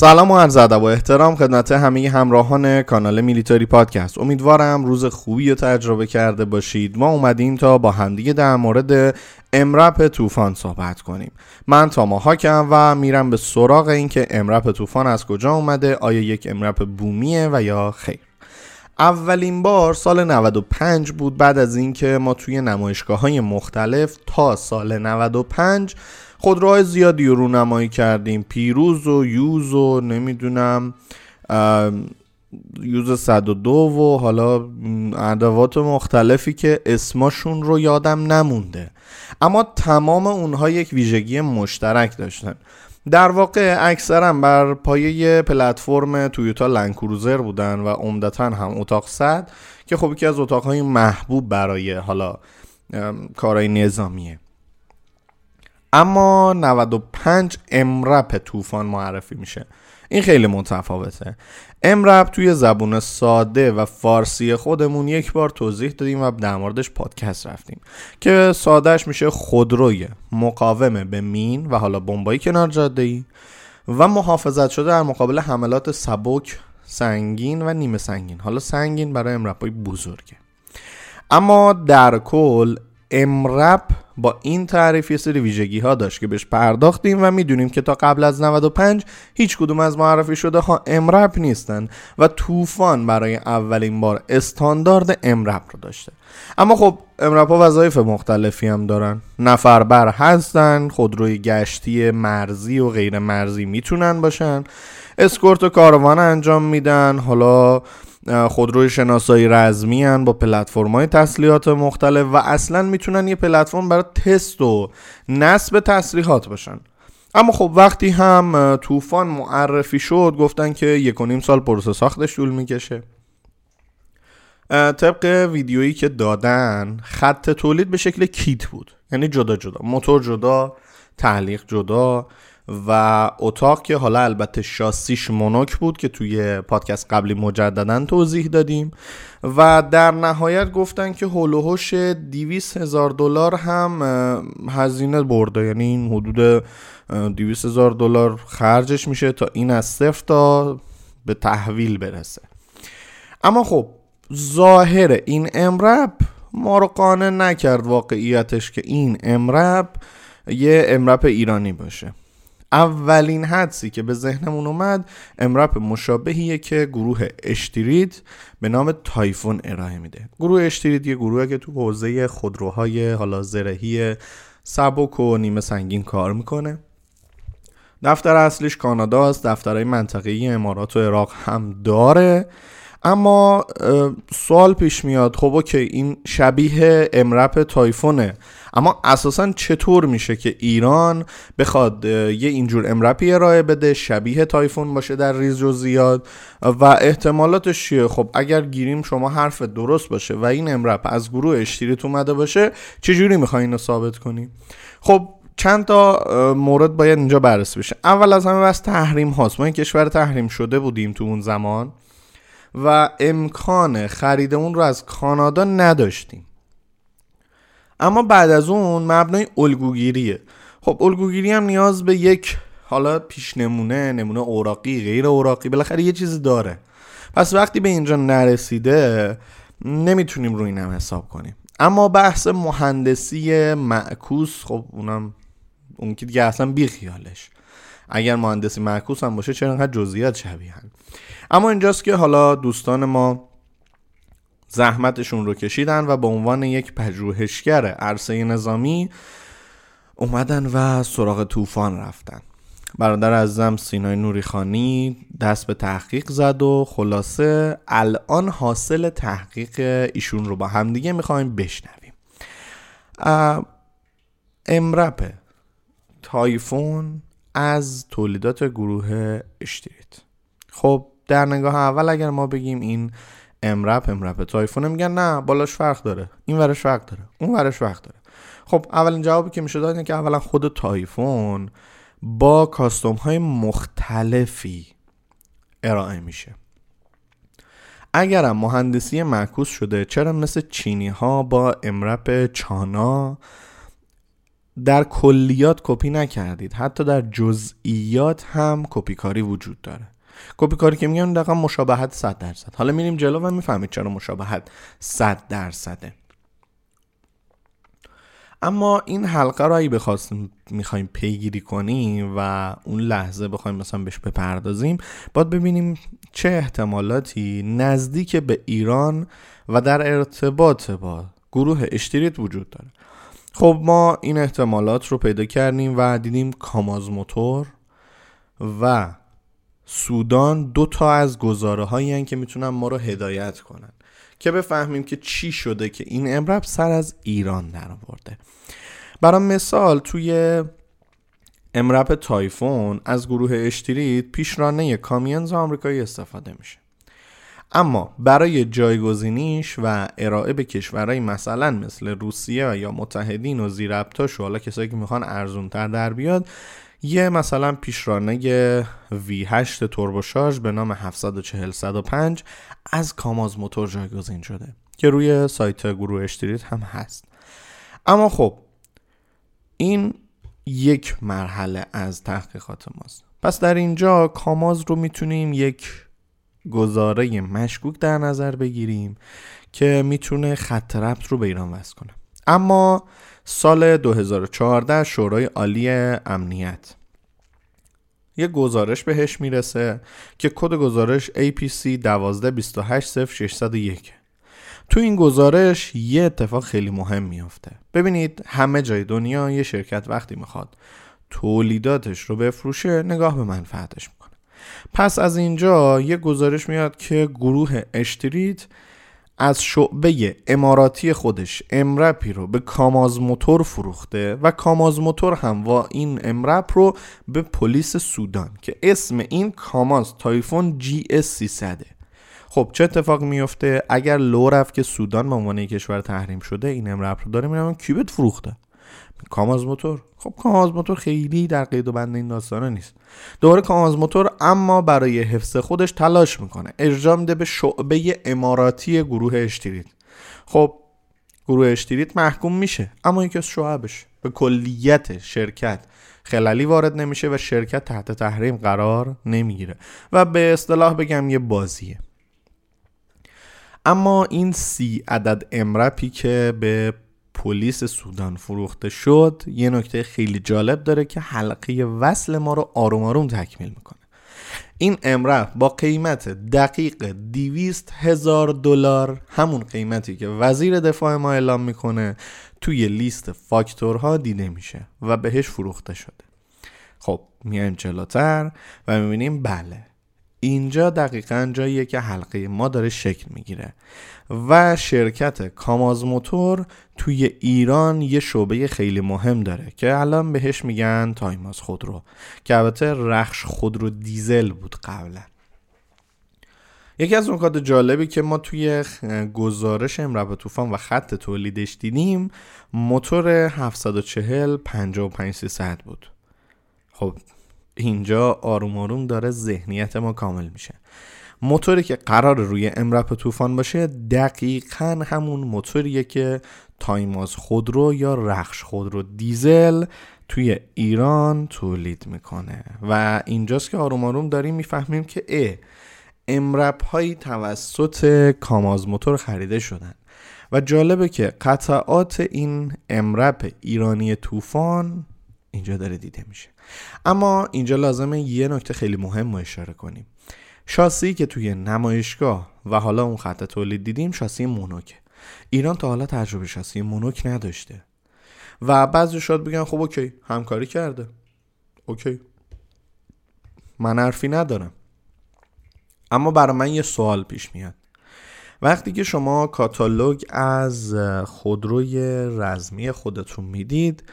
سلام و عرض ادب و احترام خدمت همه همراهان کانال میلیتاری پادکست. امیدوارم روز خوبی رو تجربه کرده باشید. ما اومدیم تا با همدیگه در مورد امرپ طوفان صحبت کنیم. من تاما هاکم و میرم به سراغ اینکه امرپ طوفان از کجا اومده آیا یک امرپ بومیه و یا خیر. اولین بار سال 95 بود بعد از اینکه ما توی نمایشگاه های مختلف تا سال 95 خودروهای زیادی رو رونمایی کردیم. پیروز و یوز و نمی‌دونم یوز 102 و حالا ادوات مختلفی که اسماشون رو یادم نمونده. اما تمام اونها یک ویژگی مشترک داشتن. در واقع اکثرا بر پایه پلتفرم تویوتا لنکروزر بودن و عمدتا هم اتاق صد که خب یکی از اتاقهای محبوب برای حالا کارهای نظامیه. اما 95 امرپ طوفان معرفی میشه. این خیلی متفاوته. امرپ توی زبون ساده و فارسی خودمون یک بار توضیح دادیم و در موردش پادکست رفتیم. که سادهش میشه خودروی مقاومه به مین و حالا بمبایی کنار جاده ای و محافظت شده در مقابل حملات سبک سنگین و نیمه سنگین. حالا سنگین برای امرپ های بزرگه. اما در کل امرپ با این تعریف یه سری ویژگی ها داشت که بهش پرداختیم و می‌دونیم که تا قبل از 95 هیچ کدوم از معرفی شده ها امرپ نیستن و طوفان برای اولین بار استاندارد امرپ رو داشته. اما خب امرپ ها وظایف مختلفی هم دارن. نفربر هستن خودروی گشتی مرزی و غیر مرزی می‌تونن باشن. اسکورت و کاروان انجام میدن. حالا خودروی شناسایی رزمی هن با پلتفرم های تسلیحات مختلف و اصلا می‌تونن یه پلتفرم برای تست و نصب تسلیحات باشن. اما خب وقتی هم طوفان معرفی شد گفتن که یک و نیم سال پروسه ساختش طول می‌کشه. طبق ویدیویی که دادن خط تولید به شکل کیت بود. یعنی جدا جدا. موتور جدا تعلیق جدا. و اتاق که حالا البته شاسیش مونوک بود که توی پادکست قبلی مجددا توضیح دادیم و در نهایت گفتن که هلوهوش 200 هزار دلار هم هزینه برده. یعنی این حدود 200 هزار دلار خرجش میشه تا این از صفر تا به تحویل برسه. اما خب ظاهر این امرب ما رو قانع نکرد واقعیتش که این امرب یه امرب ایرانی باشه. اولین حدسی که به ذهنمون اومد امرپ مشابهیه که گروه اشتریت به نام تایفون ارائه میده. گروه اشتریت یه گروهه که تو حوزه خودروهای حالا زرهی سبک و نیمه سنگین کار می‌کنه. دفتر اصلیش کاناداست دفترهای منطقه‌ای امارات و عراق هم داره. اما سوال پیش میاد خب اوکی این شبیه امرپ تایفونه. اما اساسا چطور میشه که ایران بخواد یه اینجور امرپی ارائه بده شبیه تایفون باشه در تیراژ زیاد؟ و احتمالاتش چیه؟ خب اگر گیریم شما حرف درست باشه و این امرپ از گروه اشتیریت اومده باشه چجوری می‌خوای اینو ثابت کنی؟ خب چند تا مورد باید اینجا بررسی بشه. اول از همه بحث تحریم هاست. ما این کشور تحریم شده بودیم تو اون زمان و امکان خرید اون رو از کانادا نداشتیم. اما بعد از اون مبنای الگوگیریه. خب الگوگیری هم نیاز به یک حالا پیش نمونه نمونه اوراقی غیر اوراقی بالاخره یه چیزی داره. پس وقتی به اینجا نرسیده نمی‌تونیم روی اینم حساب کنیم. اما بحث مهندسی معکوس خب اونم اون که دیگه اصلا بی خیالش اگر مهندسی معکوس هم باشه چرا انقدر جزئیات شبیهن اما اینجاست که حالا دوستان ما زحمتشون رو کشیدن و به عنوان یک پژوهشگر عرصه نظامی اومدن و سراغ طوفان رفتن. برادر ازم سینای نوری خانی دست به تحقیق زد و خلاصه الان حاصل تحقیق ایشون رو با همدیگه می‌خوایم بشنویم. امرپ تایفون از تولیدات گروه اشتریت. خب در نگاه اول اگر ما بگیم این امرپ امرپ تایفون میگن نه بالاش فرق داره. این ورش فرق داره اون ورش فرق داره. خب اولین جوابی که میشه داد اینه که اولا خود تایفون با custom های مختلفی ارائه میشه. اگرم مهندسی معکوس شده چرا مثل چینی ها با امرپ چانا در کلیات کپی نکردید؟ حتی در جزئیات هم کپی کاری وجود داره. کپی کاری که میگن دقیقا مشابهت 100 درصد. حالا میریم جلو و می‌فهمید چرا مشابهت 100 درصده. اما این حلقه رو اگه بخواستیم می‌خوایم پیگیری کنیم و اون لحظه بخوایم مثلا بهش بپردازیم باید ببینیم چه احتمالاتی نزدیک به ایران و در ارتباط با گروه اشتریت وجود داره. خب ما این احتمالات رو پیدا کردیم و دیدیم کاماز موتور و سودان دو تا از گزاره هایی که می‌تونن ما رو هدایت کنن که بفهمیم که چی شده که این امرب سر از ایران در آورده. برای مثال توی امرپ تایفون از گروه اشتریت پیشرانه کامیونز آمریکایی استفاده میشه. اما برای جایگزینیش و ارائه به کشورهای مثلا مثل روسیه یا متحدین و زیرابطاش و حالا کسایی که می‌خوان ارزونتر در بیاد یه مثلا پیشرانه V8 توربوشارژ به نام 740 از کاماز موتور جایگزین شده که روی سایت گروه اشتریت هم هست. اما خب این یک مرحله از تحقیقات ماست. پس در اینجا کاماز رو می‌تونیم یک گزاره مشکوک در نظر بگیریم که می‌تونه خط ربط رو به ایران وصل کنه. اما سال 2014 شورای عالی امنیت. یه گزارش بهش می‌رسه که کد گزارش APC 122800601 تو این گزارش یه اتفاق خیلی مهم میافته. ببینید همه جای دنیا یه شرکت وقتی می‌خواد تولیداتش رو بفروشه نگاه به منفعتش می‌کنه. پس از اینجا یه گزارش میاد که گروه اشتریت از شعبه اماراتی خودش امرپی رو به کاماز موتور فروخته و کاماز موتور هم و این امرپ رو به پلیس سودان که اسم این کاماز تایفون جی اس 300 خب چه اتفاق میفته اگر لو رفت که سودان به عنوان کشور تحریم شده این امرپ رو داره میرم کیوبت فروخته. کاماز موتور. خب کاماز موتور خیلی در قید و بند این داستانه نیست. دوباره کاماز موتور اما برای حفظ خودش تلاش می‌کنه. اجرا میده به شعبه اماراتی گروه اشتریت. خب گروه اشتریت محکوم میشه اما یکی از شعبش به کلیت شرکت خلالی وارد نمیشه و شرکت تحت تحریم قرار نمی‌گیره و به اصطلاح بگم یه بازیه. اما این سی عدد امرپی که به پلیس سودان فروخته شد یه نکته خیلی جالب داره که حلقه وصل ما رو آروم آروم تکمیل می‌کنه. این امره با قیمت دقیق 200 هزار دلار همون قیمتی که وزیر دفاع ما اعلام می‌کنه توی لیست فاکتورها دیده میشه و بهش فروخته شده. خب میایم جلوتر و می‌بینیم بله اینجا دقیقا جاییه که حلقه ما داره شکل می‌گیره. و شرکت کاماز موتور توی ایران یه شعبه خیلی مهم داره که الان بهش میگن تایماز خودرو که البته رخش خودرو دیزل بود قبلا. یکی از نکات جالبی که ما توی گزارش امرب طوفان و خط تولیدش دیدیم موتور 740 55 300 بود. خب اینجا آروم آروم داره ذهنیت ما کامل میشه. موتوری که قرار روی امرپ طوفان باشه دقیقا همون موتوریه که تایماز خودرو یا رخش خودرو دیزل توی ایران تولید می‌کنه. و اینجاست که آروم آروم داریم می‌فهمیم که اه امرپ هایی توسط کاماز موتور خریده شدن. و جالبه که قطعات این امرپ ایرانی طوفان اینجا داره دیده میشه. اما اینجا لازمه یه نکته خیلی مهم رو اشاره کنیم. شاسی که توی نمایشگاه و حالا اون خط تولید دیدیم شاسی مونوکه. ایران تا حالا تجربه شاسی مونوک نداشته. و بعضی شاید بگن خب اوکی همکاری کرده. Okay. من حرفی ندارم. اما برای من یه سوال پیش میاد. وقتی که شما کاتالوگ از خودروی رزمی خودتون می‌دید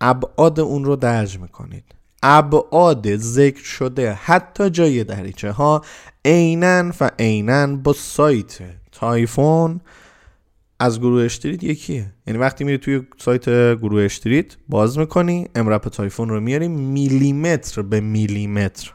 ابعاد اون رو درج می‌کنید. ابعاد ذکر شده حتی جای دریچه ها عینا و عینا با سایت Typhoon. از گروه Streit یکیه. یعنی وقتی میری توی سایت گروه Streit باز می‌کنی MRAP Typhoon رو میاری میلیمتر به میلیمتر.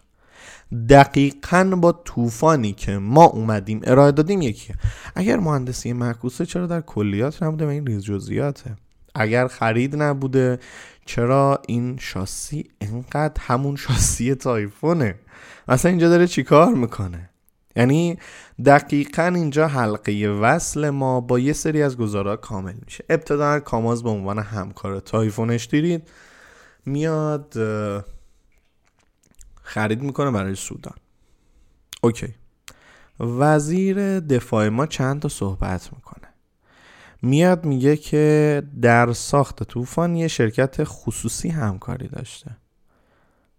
دقیقا با طوفانی که ما اومدیم ارائه دادیم یکیه. اگر مهندسی معکوسه چرا در کلیات نبوده و این ریز جزئیاته؟ اگر خرید نبوده چرا این شاسی انقدر همون شاسی Typhoon ه؟ اصلا اینجا داره چیکار می‌کنه؟ یعنی دقیقا اینجا حلقه وصل ما با یه سری از گزاره‌ها کامل میشه. ابتدا کاماز به عنوان همکار Typhoon Streit میاد خرید می‌کنه برای سودان. Okay. وزیر دفاع ما چند تا صحبت می‌کنه؟ میاد میگه که در ساخت طوفان یه شرکت خصوصی همکاری داشته.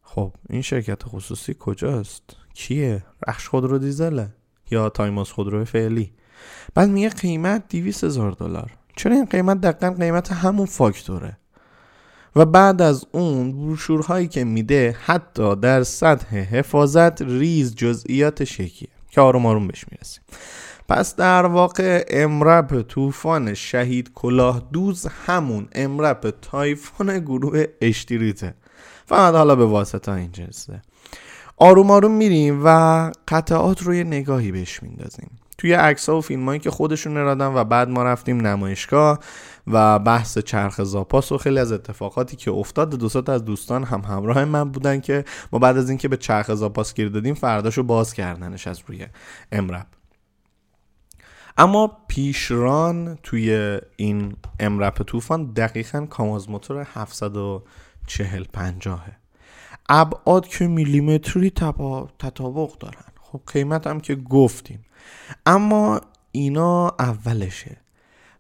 خب این شرکت خصوصی کجاست؟ کیه؟ رخش خودرو دیزله یا تایماس خودرو فعلی؟ بعد میگه قیمت 200 هزار دلار. چرا این قیمت دقیقا قیمت همون فاکتوره؟ و بعد از اون بروشورهایی که میده حتی در سطح حفاظت ریز جزئیاتش یکیه. که آروم آروم بهش می‌رسیم. پس در واقع MRAP طوفان شهید کلاه دوز همون MRAP Typhoon گروه Streit ه فقط حالا به واسطه این جنسه آروم آروم میریم و قطعات رو یه نگاهی بهش میندازیم. توی عکس و فیلم هایی که خودشون نرادن و بعد ما رفتیم نمایشگاه و بحث چرخ زاپاس و خیلی از اتفاقاتی که افتاد دوستات از دوستان هم همراه من بودن که ما بعد از اینکه به چرخ زاپاس گیر دادیم فرداشو باز کردنش از روی امرب. اما پیشران توی این امرپ طوفان دقیقا کاماز موتور 740 50 ابعاد که میلیمتری تطابق دارن. خب قیمت هم که گفتیم. اما اینا اولشه.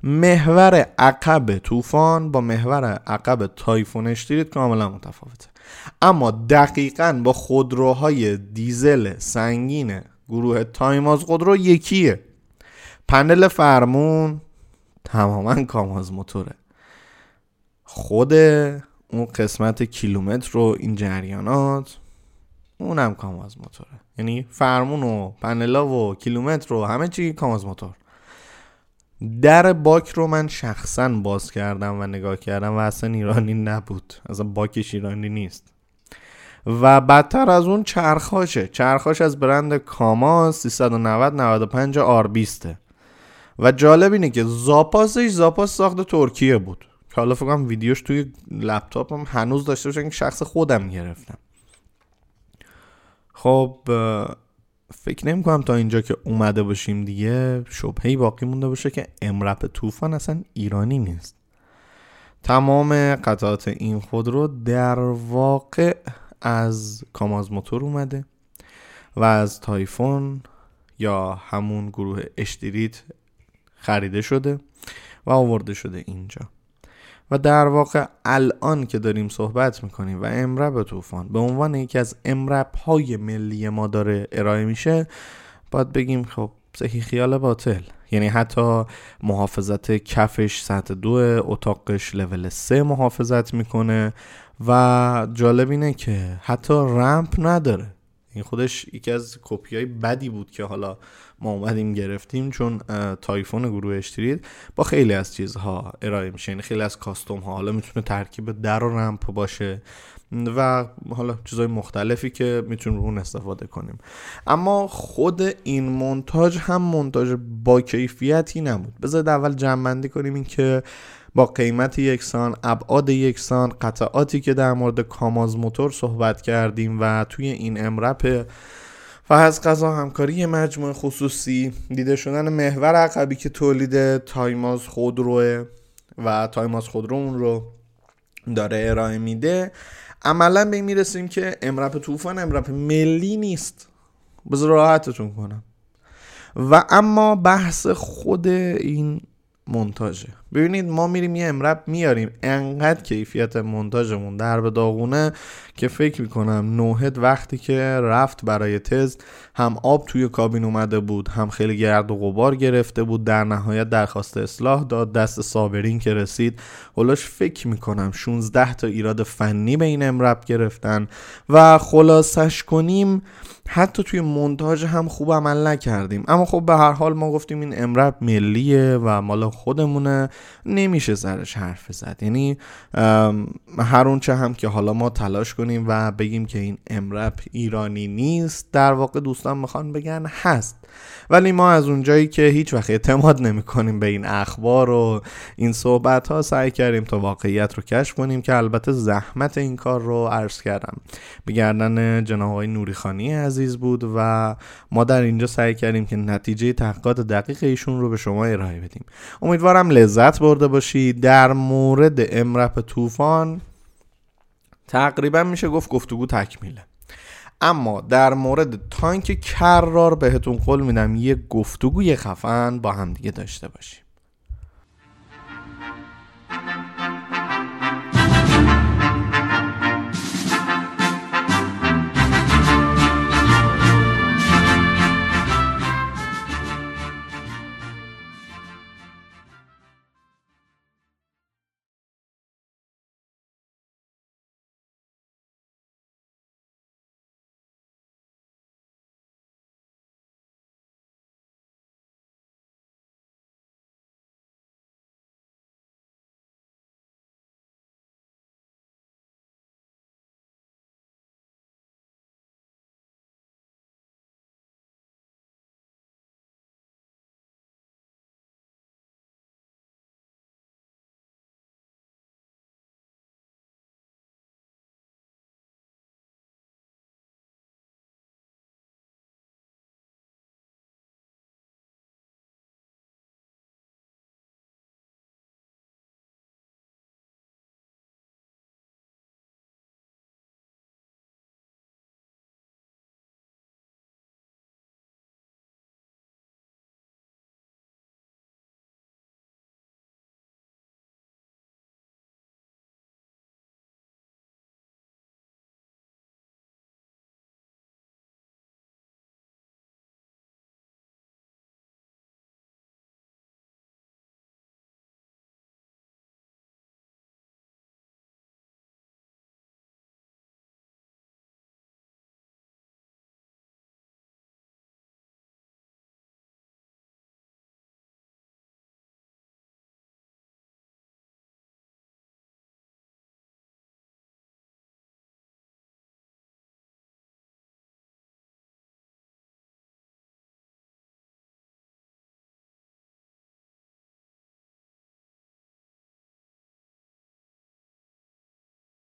محور عقب طوفان با محور عقب تایفون اشتریت کاملا متفاوته. اما دقیقا با خودروهای دیزل سنگین گروه تایماز خودرو یکیه. پنل فرمون تماما کاماز موتوره. خود اون قسمت کیلومتر رو این جریانات اونم کاماز موتوره. یعنی فرمون و پنلا و کیلومتر و همه چی کاماز موتور. در باک رو من شخصا باز کردم و نگاه کردم و اصلا ایرانی نبود. اصلا باکش ایرانی نیست. و بدتر از اون چرخاشه. چرخاش از برند کاماز 390 95 آر 20 و جالب اینه که زاپاسش زاپاس ساخت ترکیه بود. که حالا فکرم ویدیوش توی لپتاپم هنوز داشته باشم که شخص خودم گرفتم. خب فکر نمی کنم تا اینجا که اومده باشیم دیگه شبهی باقی مونده باشه که امرپ طوفان اصلا ایرانی نیست. تمام قطعات این خودرو در واقع از کاماز موتور اومده و از تایفون یا همون گروه اشتریت خریده شده و آورده شده اینجا. و در واقع الان که داریم صحبت می‌کنیم و امرب طوفان به عنوان یکی از امرب های ملی ما داره ارائه میشه باید بگیم خب صحیح خیال باطل. یعنی حتی محافظت کفش سطح دو اتاقش لول سه محافظت می‌کنه و جالب اینه که حتی رمپ نداره. این خودش یکی از کپی های بدی بود که حالا ما اومدیم گرفتیم چون Typhoon گروه Streit با خیلی از چیزها ارائه میشه. یعنی خیلی از custom ها حالا می‌تونه ترکیب در و رمپ باشه و حالا چیزهای مختلفی که می‌تونیم رو اون استفاده کنیم. اما خود این مونتاژ هم مونتاژ با کیفیتی نبود. بذارید اول جمع کنیم این که با قیمت یکسان ابعاد یکسان قطعاتی که در مورد کاماز موتور صحبت کردیم و توی این امرپ و از قضا همکاری مجموعه خصوصی دیده شدن محور عقبی که تولید تایماز خودروه و تایماز خودرو اون رو داره ارائه میده. عملا به می‌رسیم که امرپ طوفان امرپ ملی نیست. بذار راحتتون کنم. و اما بحث خود این منتاجه ببینید ما میریم یه امرب میاریم. انقدر کیفیت منتاجمون در به داغونه که فکر می‌کنم نوهد وقتی که رفت برای تز هم آب توی کابین اومده بود هم خیلی گرد و غبار گرفته بود. در نهایت درخواست اصلاح داد دست صابرین که رسید. هلاش فکر می‌کنم 16 تا ایراد فنی به این امرب گرفتن. و خلاصش کنیم حتی توی مونتاژ هم خوب عمل نکردیم. اما خب به هر حال ما گفتیم این امرب ملیه و مال خودمونه. نمیشه سرش حرف زد. یعنی هر اونچه هم که حالا ما تلاش کنیم و بگیم که این امرب ایرانی نیست در واقع دوستان می‌خوان بگن هست. ولی ما از اونجایی که هیچ وقت اعتماد نمی کنیم به این اخبار و این صحبت ها سعی کردیم تا واقعیت رو کشف کنیم که البته زحمت این کار رو عرض کردم. به گردن جناب آقای نوریخانی عزیز بود و ما در اینجا سعی کردیم که نتیجه تحقیقات دقیق ایشون رو به شما ارائه بدیم. امیدوارم لذت برده باشید. در مورد امرپ طوفان تقریبا میشه گفت گفتگو تکمیله. اما در مورد تانک کرار بهتون قول میدم یه گفتگوی خفن با هم دیگه داشته باشیم